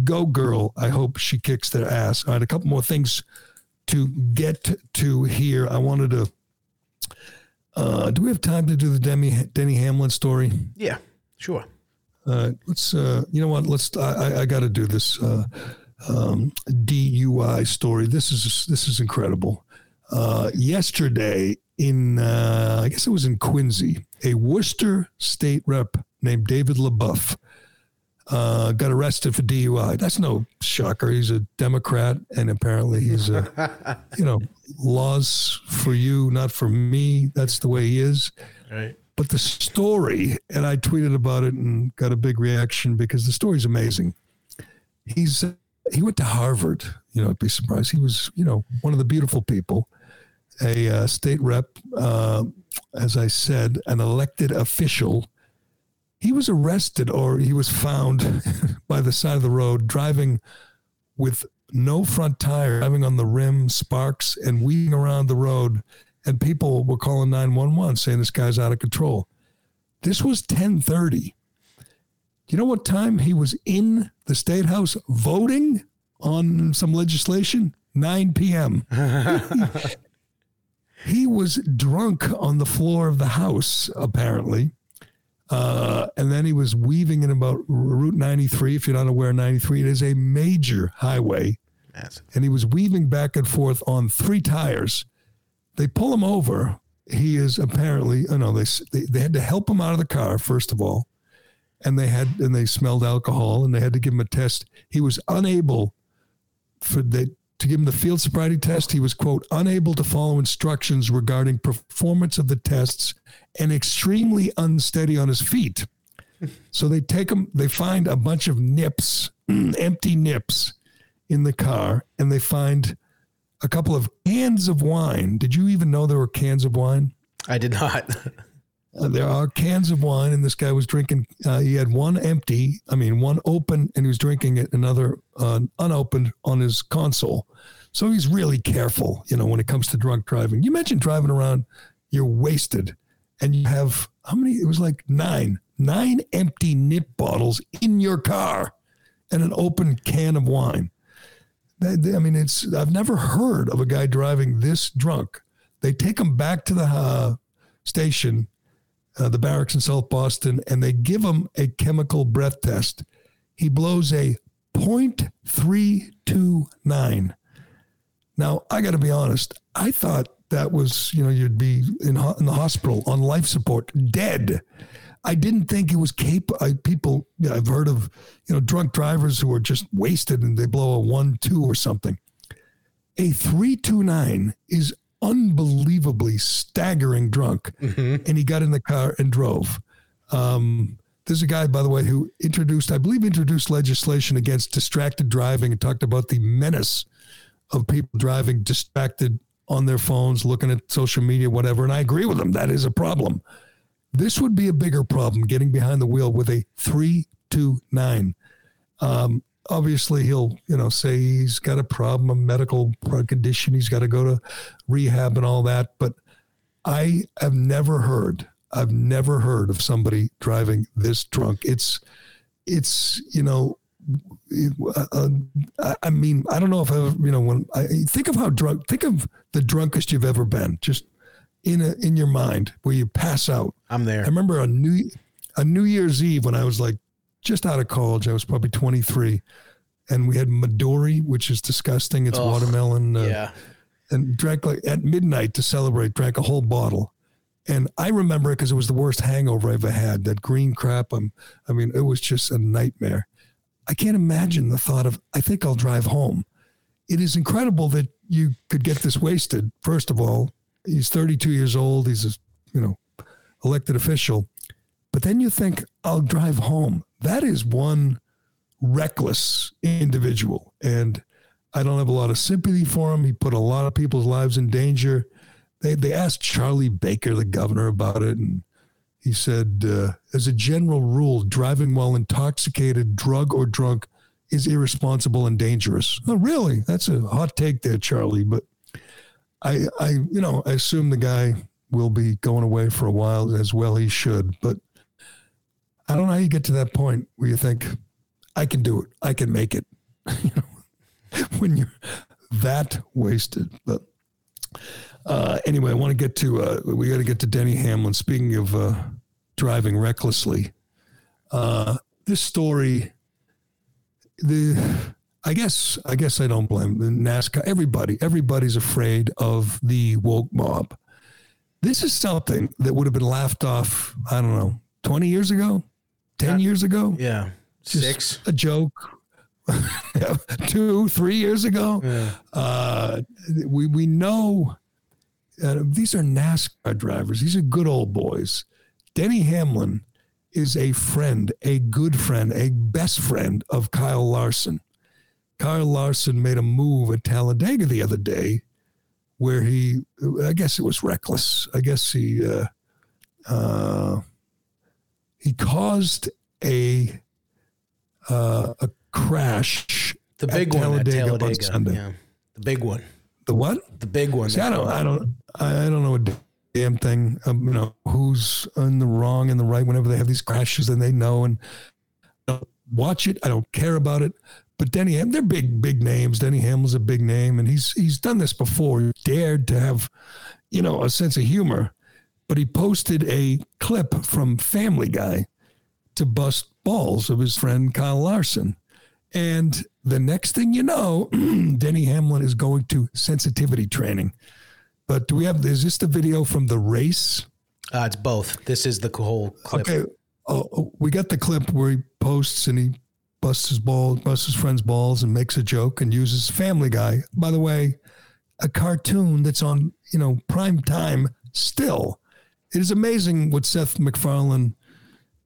go, girl. I hope she kicks their ass. All right, a couple more things to get to here. I wanted to. Uh, do we have time to do the Demi, Denny Hamlin story? Yeah, sure. Uh, let's. Uh, you know what? Let's. I, I got to do this uh, um, DUI story. This is this is incredible uh, yesterday in, uh, I guess it was in Quincy, a Worcester state rep named David LeBoeuf uh, got arrested for DUI. That's no shocker. He's a Democrat, and apparently he's a, [laughs] you know, laws for you, not for me. That's the way he is. Right. But the story, and I tweeted about it and got a big reaction because the story's amazing. He's he went to Harvard. You know, I'd be surprised. He was, you know, one of the beautiful people a uh, state rep, uh, as I said, an elected official. He was arrested or he was found [laughs] by the side of the road driving with no front tire, driving on the rim, sparks, and weaving around the road. And people were calling 911 saying this guy's out of control. This was 1030. Do you know what time he was in the state house voting on some legislation? 9 p.m. [laughs] [laughs] he was drunk on the floor of the house, apparently. Uh, and then he was weaving in about Route 93. If you're not aware, 93, it is a major highway. And he was weaving back and forth on three tires. They pull him over. He is apparently, oh no, they, they, they had to help him out of the car, first of all. And they had, and they smelled alcohol and they had to give him a test. He was unable for the, to give him the field sobriety test. He was, quote, unable to follow instructions regarding performance of the tests and extremely unsteady on his feet. So they take him, they find a bunch of nips, [clears throat] empty nips in the car, and they find a couple of cans of wine. Did you even know there were cans of wine? I did not. [laughs] Uh, there are cans of wine, and this guy was drinking. Uh, he had one empty, I mean, one open, and he was drinking it, another uh, unopened on his console. So he's really careful, you know, when it comes to drunk driving. You mentioned driving around, you're wasted, and you have how many? It was like nine, nine empty nip bottles in your car, and an open can of wine. I mean, it's I've never heard of a guy driving this drunk. They take him back to the uh, station, uh, the barracks in South Boston, and they give him a chemical breath test. He blows a 0.329. Now, I got to be honest. I thought that was, you know, you'd be in, in the hospital on life support, dead. I didn't think it was capable. People, you know, I've heard of, you know, drunk drivers who are just wasted and they blow a one, two or something. A 329 is unbelievably staggering drunk. Mm-hmm. And he got in the car and drove. Um, there's a guy, by the way, who introduced, I believe, introduced legislation against distracted driving and talked about the menace of people driving distracted on their phones, looking at social media, whatever. And I agree with him. That is a problem. This would be a bigger problem getting behind the wheel with a 329. Um, obviously, he'll, you know, say he's got a problem, a medical condition. He's got to go to rehab and all that. But I have never heard, I've never heard of somebody driving this drunk. It's, it's, you know, uh, I mean, I don't know if I, you know, when I think of how drunk, think of the drunkest you've ever been, just in a, in your mind where you pass out. I'm there. I remember a new, a New Year's Eve when I was like just out of college. I was probably 23, and we had Midori, which is disgusting. It's oh, watermelon. Uh, yeah. And drank like at midnight to celebrate. Drank a whole bottle. And I remember it because it was the worst hangover I ever had. That green crap. I'm, I mean, it was just a nightmare. I can't imagine the thought of, I think I'll drive home. It is incredible that you could get this wasted. First of all, he's 32 years old. He's a, you know, elected official. But then you think, I'll drive home. That is one reckless individual. And I don't have a lot of sympathy for him. He put a lot of people's lives in danger. They, they asked Charlie Baker, the governor, about it. And he said, uh, as a general rule, driving while intoxicated, drug, or drunk is irresponsible and dangerous. Oh, really? That's a hot take there, Charlie. But I, I, you know, I assume the guy will be going away for a while as well. He should. But I don't know how you get to that point where you think, I can do it. I can make it. [laughs] you know, when you're that wasted. But uh, anyway, I want to get to uh, we got to get to Denny Hamlin. Speaking of uh, driving recklessly, uh, this story, the I guess I guess I don't blame the NASCAR. Everybody, everybody's afraid of the woke mob. This is something that would have been laughed off. I don't know, twenty years ago, ten years ago. Yeah, Just six. A joke. [laughs] Two, three years ago. Yeah. Uh, we we know uh, these are NASCAR drivers. These are good old boys. Denny Hamlin is a friend, a good friend, a best friend of Kyle Larson. Kyle Larson made a move at Talladega the other day where he, I guess it was reckless. I guess he, uh, uh, he caused a, uh, a crash. The big one Talladega at Talladega. On Sunday. Yeah. The big one. The what? The big one. See, I don't, I don't, I don't know a damn thing. Um, you know, who's in the wrong and the right whenever they have these crashes and they know and watch it. I don't care about it. But Denny, Ham, they're big, big names. Denny Hamlin's a big name, and he's he's done this before. He dared to have, you know, a sense of humor. But he posted a clip from Family Guy to bust balls of his friend Kyle Larson. And the next thing you know, [clears throat] Denny Hamlin is going to sensitivity training. But do we have, is this the video from the race? Uh, it's both. This is the whole clip. Okay. Oh, oh, we got the clip where he posts and he busts his balls, busts his friend's balls and makes a joke and uses Family Guy. By the way, a cartoon that's on, you know, prime time still. It is amazing what Seth MacFarlane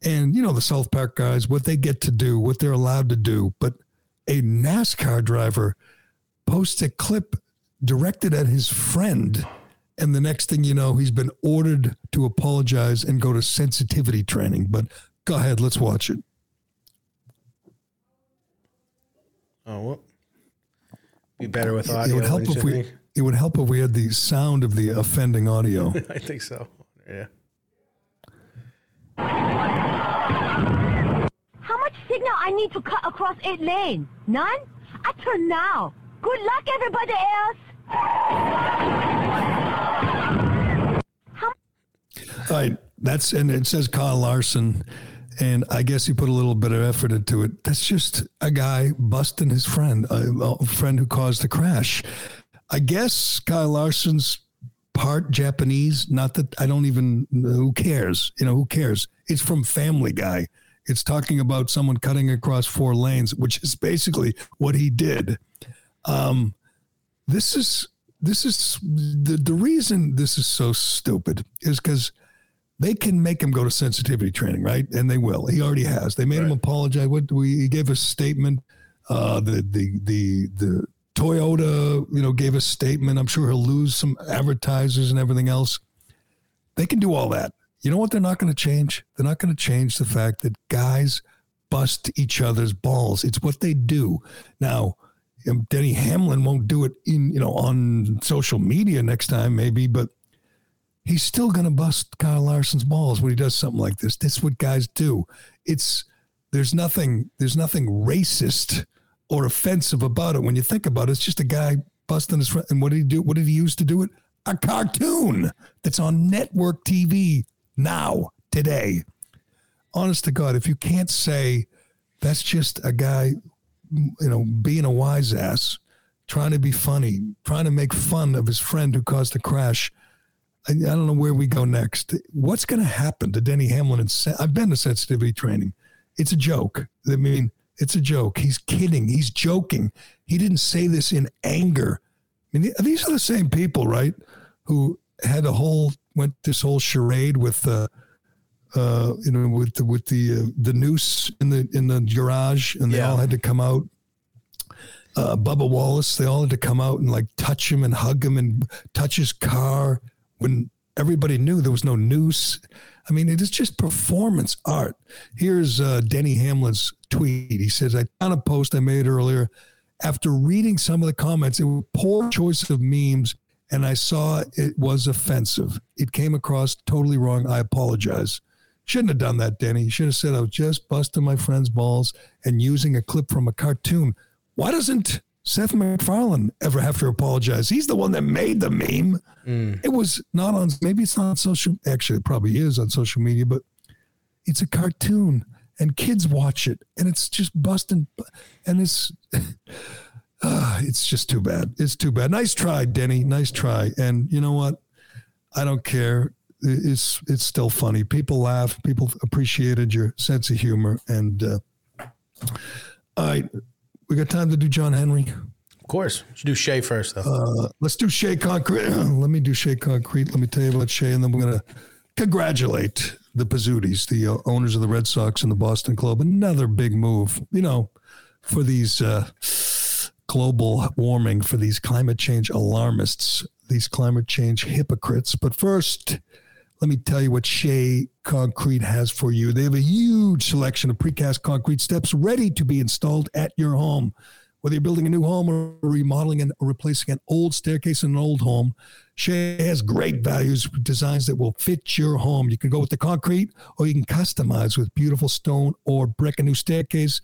and, you know, the South Park guys, what they get to do, what they're allowed to do. But a NASCAR driver posts a clip directed at his friend. And the next thing you know, he's been ordered to apologize and go to sensitivity training. But go ahead, let's watch it. Oh, well, be better with audio. It would help if we. It would help if we had the sound of the offending audio. [laughs] I think so. Yeah. How much signal I need to cut across eight lane? None? I turn now. Good luck, everybody else. All right, that's and it says Kyle Larson, and I guess he put a little bit of effort into it. That's just a guy busting his friend, a, a friend who caused the crash. I guess Kyle Larson's part Japanese. Not that I don't even. Who cares? You know, who cares? It's from Family Guy. It's talking about someone cutting across four lanes, which is basically what he did. Um, this is this is the the reason this is so stupid is because they can make him go to sensitivity training, right? And they will. He already has. They made right. him apologize. What we he gave a statement. Uh, the the the the Toyota, you know, gave a statement. I'm sure he'll lose some advertisers and everything else. They can do all that. You know what they're not going to change? They're not going to change the fact that guys bust each other's balls. It's what they do. Now, um, Denny Hamlin won't do it in, you know, on social media next time, maybe, but he's still going to bust Kyle Larson's balls when he does something like this. That's what guys do. It's there's nothing there's nothing racist or offensive about it when you think about it. It's just a guy busting his friend. And what did he do? What did he use to do it? A cartoon that's on network TV now, today. Honest to God, if you can't say that's just a guy, you know, being a wise ass, trying to be funny, trying to make fun of his friend who caused the crash. I, don't know where we go next. What's going to happen to Denny Hamlin? And I've been to sensitivity training. It's a joke. I mean, it's a joke. He's kidding. He's joking. He didn't say this in anger. I mean, these are the same people, right? Who had a whole went this whole charade with uh, uh, you know with the, with the uh, the noose in the in the garage, and they yeah. all had to come out. Uh, Bubba Wallace, they all had to come out and like touch him and hug him and touch his car when everybody knew there was no noose. I mean, it is just performance art. Here's uh, Denny Hamlin's tweet. He says, I found a post I made earlier. After reading some of the comments, it was poor choice of memes and I saw it was offensive. It came across totally wrong. I apologize. Shouldn't have done that, Denny. You should have said I was just busting my friend's balls and using a clip from a cartoon. Why doesn't Seth MacFarlane ever have to apologize? He's the one that made the meme. Mm. It was not on, maybe it's not on social, actually, it probably is on social media, but it's a cartoon and kids watch it and it's just busting. And it's. Uh, [sighs] it's just too bad. It's too bad. Nice try, Denny. Nice try. And you know what? I don't care. It's it's still funny. People laugh. People appreciated your sense of humor. And uh, all right, we got time to do John Henry. Of course. Should do Shea first, though. Uh, let's do Shea Concrete. [clears throat] Let me do Shea Concrete. Let me tell you about Shea, and then we're gonna congratulate the Pizzutis, the uh, owners of the Red Sox and the Boston Globe. Another big move, you know, for these. Uh, global warming for these climate change alarmists, these climate change hypocrites. But first, let me tell you what Shea Concrete has for you. They have a huge selection of precast concrete steps ready to be installed at your home. Whether you're building a new home or remodeling and replacing an old staircase in an old home, Shea has great values, designs that will fit your home. You can go with the concrete or you can customize with beautiful stone or brick. A new staircase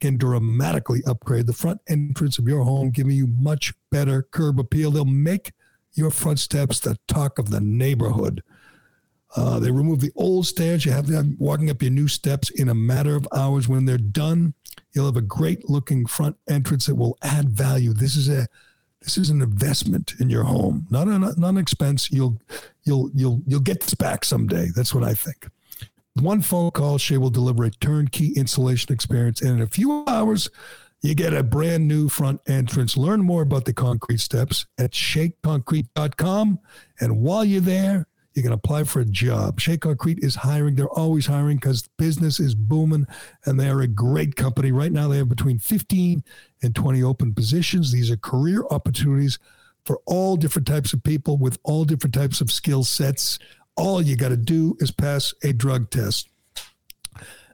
can dramatically upgrade the front entrance of your home, giving you much better curb appeal. They'll make your front steps the talk of the neighborhood. Uh, they remove the old stairs. You have them walking up your new steps in a matter of hours. When they're done, you'll have a great looking front entrance that will add value. This is a this is an investment in your home, not an not an expense. You'll you'll you'll you'll get this back someday. That's what I think. One phone call, Shea will deliver a turnkey installation experience. And in a few hours, you get a brand new front entrance. Learn more about the concrete steps at sheaconcrete.com. And while you're there, you can apply for a job. Shea Concrete is hiring. They're always hiring because business is booming and they are a great company. Right now, they have between 15 and 20 open positions. These are career opportunities for all different types of people with all different types of skill sets all you got to do is pass a drug test.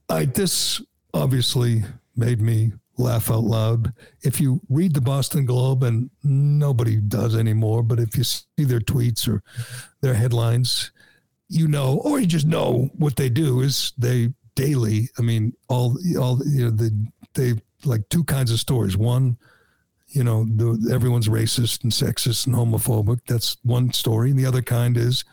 This obviously made me laugh out loud. If you read the Boston Globe, and nobody does anymore, but if you see their tweets or their headlines, you know, or you just know what they do is they daily. I mean, all all you know, the they like two kinds of stories. One, you know, the, everyone's racist and sexist and homophobic. That's one story. And the other kind is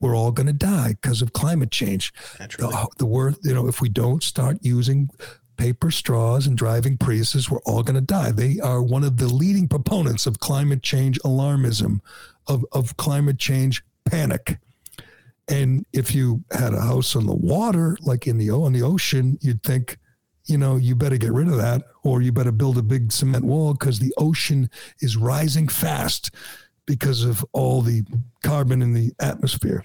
we're all going to die because of climate change. The, the word, you know, if we don't start using paper straws and driving Priuses, we're all going to die. They are one of the leading proponents of climate change alarmism, of, of climate change panic. And if you had a house on the water, like in the on the ocean, you'd think, you know, you better get rid of that, or you better build a big cement wall because the ocean is rising fast because of all the carbon in the atmosphere.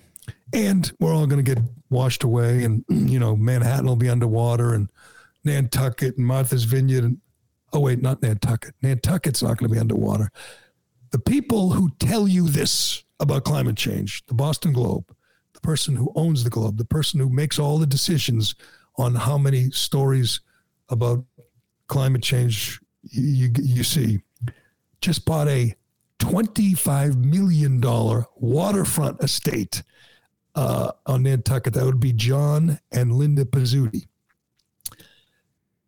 And we're all going to get washed away, and [clears throat] you know, Manhattan will be underwater, and Nantucket and Martha's Vineyard, and oh wait, not Nantucket. Nantucket's not going to be underwater. The people who tell you this about climate change, the Boston Globe, the person who owns the Globe, the person who makes all the decisions on how many stories about climate change you, you see, just bought a $25 million waterfront estate uh, on Nantucket. That would be John and Linda Pizzuti.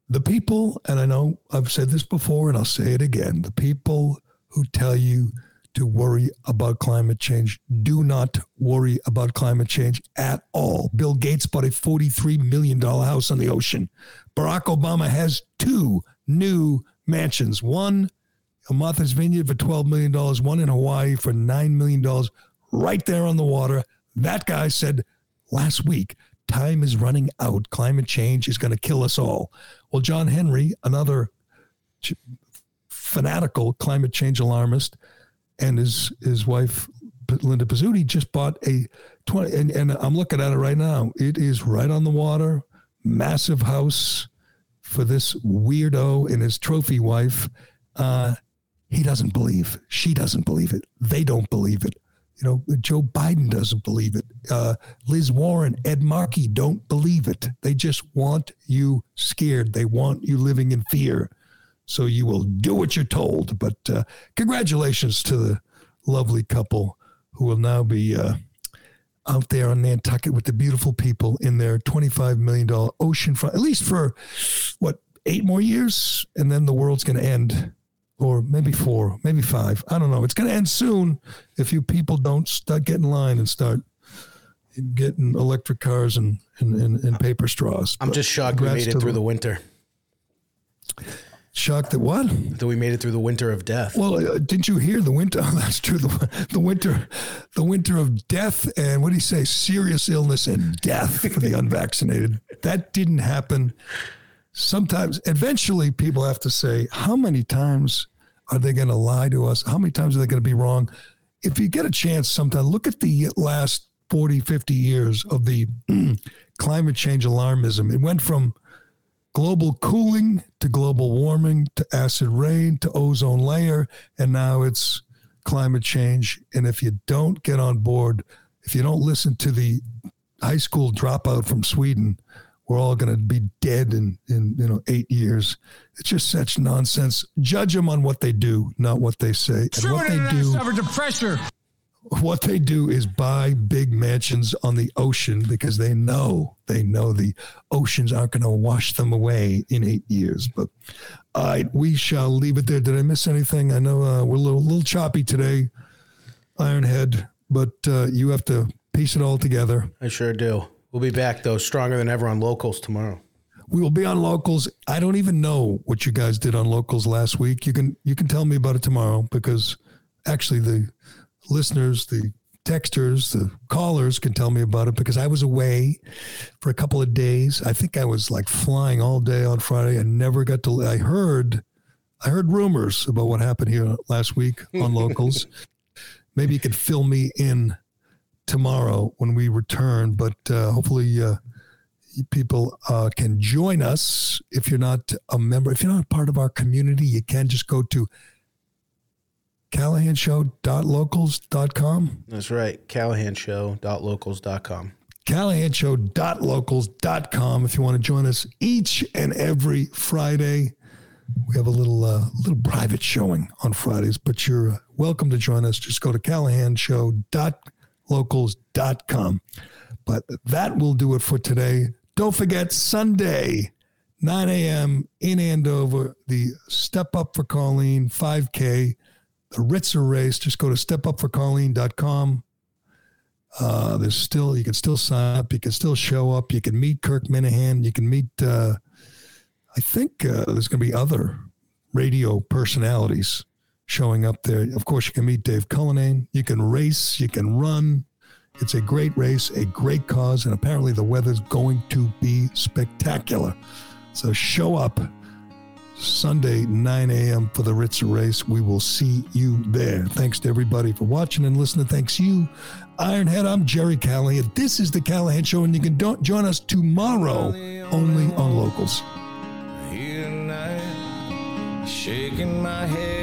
The people, and I know I've said this before and I'll say it again the people who tell you to worry about climate change do not worry about climate change at all. Bill Gates bought a $43 million house on the ocean. Barack Obama has two new mansions one in Martha's Vineyard for $12 million, one in Hawaii for $9 million, right there on the water. That guy said last week, time is running out. Climate change is going to kill us all. Well, John Henry, another fanatical climate change alarmist, and his his wife Linda Pizzuti just bought a 20 and, and I'm looking at it right now. It is right on the water, massive house for this weirdo and his trophy wife. Uh, he doesn't believe. She doesn't believe it. They don't believe it. You know, Joe Biden doesn't believe it. Uh, Liz Warren, Ed Markey don't believe it. They just want you scared. They want you living in fear so you will do what you're told. But uh, congratulations to the lovely couple who will now be uh, out there on Nantucket with the beautiful people in their $25 million ocean front, at least for what, eight more years? And then the world's going to end. Or maybe four, maybe five. I don't know. It's going to end soon if you people don't start getting in line and start getting electric cars and, and, and, and paper straws. I'm But just shocked we made it through them. the winter. Shocked that what? That we made it through the winter of death. Well, uh, didn't you hear the winter? [laughs] Oh, that's true. The, the winter, the winter of death, and what do you say? Serious illness and death for the [laughs] unvaccinated. That didn't happen. Sometimes, eventually, people have to say, how many times are they going to lie to us? How many times are they going to be wrong? If you get a chance, sometime look at the last 40, 50 years of the [clears throat] climate change alarmism. It went from global cooling to global warming to acid rain to ozone layer and now it's climate change and if you don't get on board if you don't listen to the high school dropout from sweden we're all going to be dead in in you know 8 years it's just such nonsense judge them on what they do not what they say and what they do pressure. what they do is buy big mansions on the ocean because they know they know the oceans aren't going to wash them away in eight years. But all right, we shall leave it there. Did I miss anything? I know uh, we're a little, little choppy today, Ironhead, but uh, you have to piece it all together. I sure do. We'll be back though, stronger than ever on locals tomorrow. We will be on locals. I don't even know what you guys did on locals last week. You can you can tell me about it tomorrow because actually the listeners, the texters, the callers can tell me about it because I was away for a couple of days. I think I was like flying all day on Friday. I never got to. I heard, I heard rumors about what happened here last week on locals. [laughs] Maybe you could fill me in tomorrow when we return, but uh, hopefully. Uh, people uh, can join us if you're not a member if you're not part of our community you can just go to callahanshow.locals.com That's right. CallahanShow.locals.com. callahanshow.locals.com if you want to join us each and every Friday. We have a little uh, little private showing on Fridays, but you're uh, welcome to join us. Just go to callahanshow.locals.com. But that will do it for today. Don't forget Sunday, 9 a.m. in Andover, the Step Up for Colleen 5K, the Ritzer race. Just go to stepupforcolleen.com. Uh, there's still, you can still sign up. You can still show up. You can meet Kirk Minihane. You can meet, uh, I think uh, there's going to be other radio personalities showing up there. Of course, you can meet Dave Cullinane. You can race. You can run. It's a great race, a great cause, and apparently the weather's going to be spectacular. So show up Sunday, 9 a.m. for the Ritz race. We will see you there. Thanks to everybody for watching and listening. Thanks you, Ironhead. I'm Gerry Callahan. This is the Callahan Show, and you can do- join us tomorrow only on Locals. Shaking my head